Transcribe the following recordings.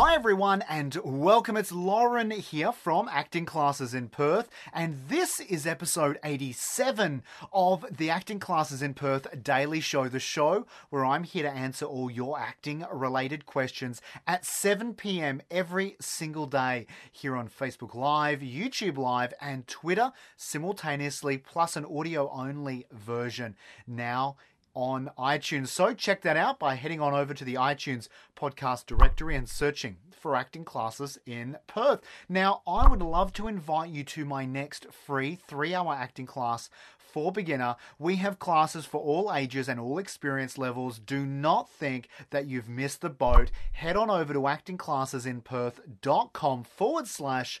Hi everyone and welcome. It's Lauren here from Acting Classes in Perth and this is episode 87 of the Acting Classes in Perth Daily Show, the show where I'm here to answer all your acting related questions at 7 p.m. every single day here on Facebook Live, YouTube Live and Twitter simultaneously plus an audio only version. Now on iTunes. So check that out by heading on over to the iTunes podcast directory and searching for acting classes in Perth. Now, I would love to invite you to my next free three hour acting class for beginner. We have classes for all ages and all experience levels. Do not think that you've missed the boat. Head on over to actingclassesinperth.com forward slash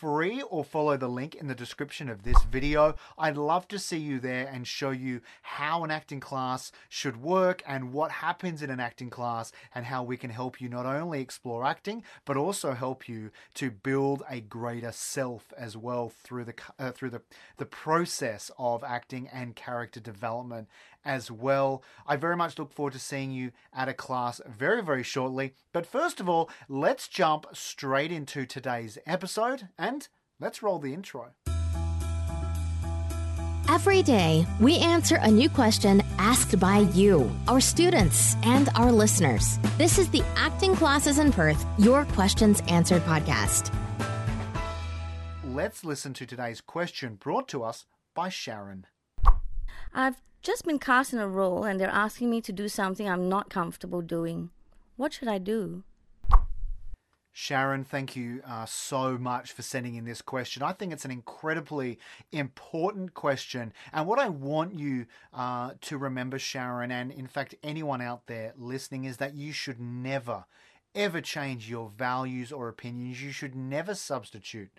free or follow the link in the description of this video. I'd love to see you there and show you how an acting class should work and what happens in an acting class and how we can help you not only explore acting but also help you to build a greater self as well through the uh, through the the process of acting and character development as well. I very much look forward to seeing you at a class very, very shortly. But first of all, let's jump straight into today's episode and let's roll the intro. Every day, we answer a new question asked by you, our students, and our listeners. This is the Acting Classes in Perth, Your Questions Answered podcast. Let's listen to today's question brought to us by Sharon. I've just been cast in a role and they're asking me to do something I'm not comfortable doing. What should I do? Sharon, thank you uh, so much for sending in this question. I think it's an incredibly important question. And what I want you uh, to remember, Sharon, and in fact, anyone out there listening, is that you should never, ever change your values or opinions. You should never substitute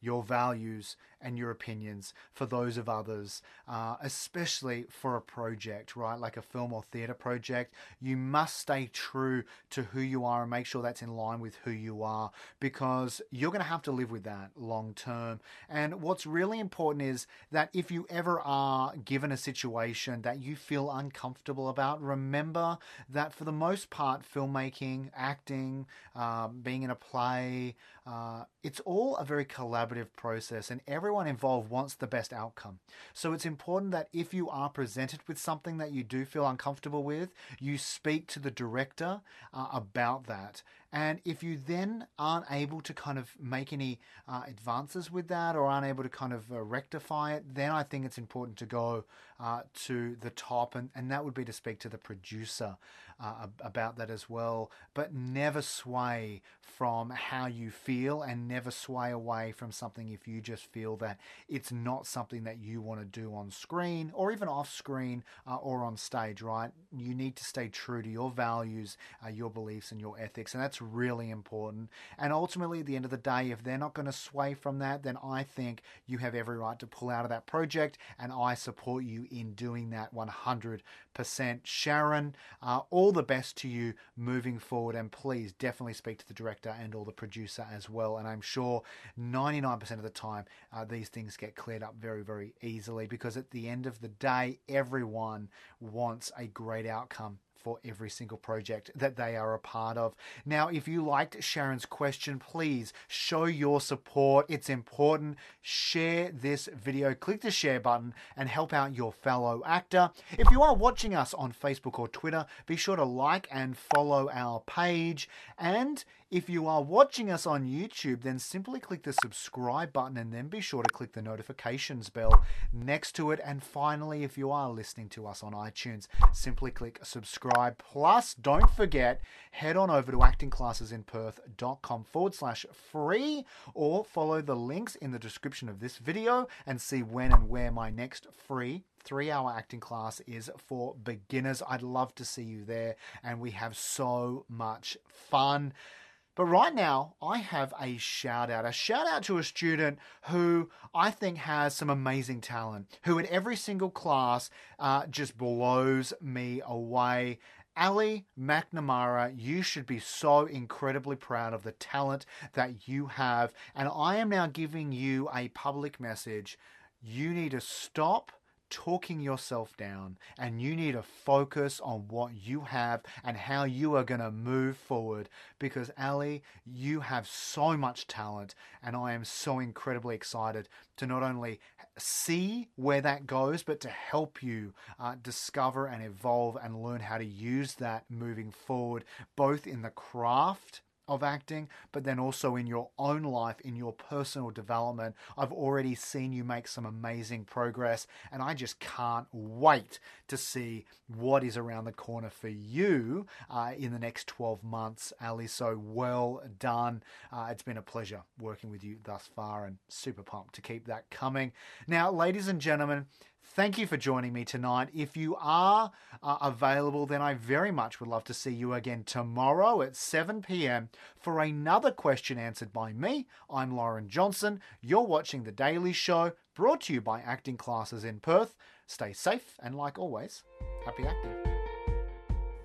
your values and your opinions for those of others, uh, especially for a project, right? Like a film or theatre project. You must stay true to who you are and make sure that's in line with who you are because you're going to have to live with that long term. And what's really important is that if you ever are given a situation that you feel uncomfortable about, remember that for the most part, filmmaking, acting, uh, being in a play, uh, it's all a very collaborative process and everyone everyone involved wants the best outcome. So it's important that if you are presented with something that you do feel uncomfortable with, you speak to the director uh, about that. And if you then aren't able to kind of make any uh, advances with that or aren't able to kind of uh, rectify it, then I think it's important to go uh, to the top, and, and that would be to speak to the producer uh, about that as well. But never sway from how you feel and never sway away from something if you just feel that it's not something that you want to do on screen or even off screen uh, or on stage, right? You need to stay true to your values, uh, your beliefs, and your ethics, and that's really important. And ultimately, at the end of the day, if they're not going to sway from that, then I think you have every right to pull out of that project, and I support you in doing that 100%. Sharon, uh, all the best to you moving forward, and please definitely speak to the director and all the producer as well. And I'm sure 99% of the time, uh, these things get cleared up very, very easily because at the end of the day, everyone wants a great outcome for every single project that they are a part of. Now, if you liked Sharon's question, please show your support. It's important. Share this video, click the share button, and help out your fellow actor. If you are watching us on Facebook or Twitter, be sure to like and follow our page. And if you are watching us on YouTube, then simply click the subscribe button and then be sure to click the notifications bell next to it. And finally, if you are listening to us on iTunes, simply click subscribe. Plus, don't forget, head on over to actingclassesinperth.com forward slash free or follow the links in the description of this video and see when and where my next free three hour acting class is for beginners. I'd love to see you there, and we have so much fun. But right now, I have a shout out, a shout out to a student who I think has some amazing talent, who in every single class uh, just blows me away. Ali McNamara, you should be so incredibly proud of the talent that you have. And I am now giving you a public message. You need to stop talking yourself down and you need to focus on what you have and how you are going to move forward. Because Ali you have so much talent and I am so incredibly excited to not only see where that goes but to help you uh, discover and evolve and learn how to use that moving forward both in the craft of acting, but then also in your own life, in your personal development. I've already seen you make some amazing progress, and I just can't wait to see what is around the corner for you uh, in the next 12 months, Ali. So well done. Uh, it's been a pleasure working with you thus far, and super pumped to keep that coming. Now, ladies and gentlemen, Thank you for joining me tonight. If you are uh, available, then I very much would love to see you again tomorrow at 7 p.m. for another question answered by me. I'm Lauren Johnson. You're watching The Daily Show, brought to you by Acting Classes in Perth. Stay safe, and like always, happy acting.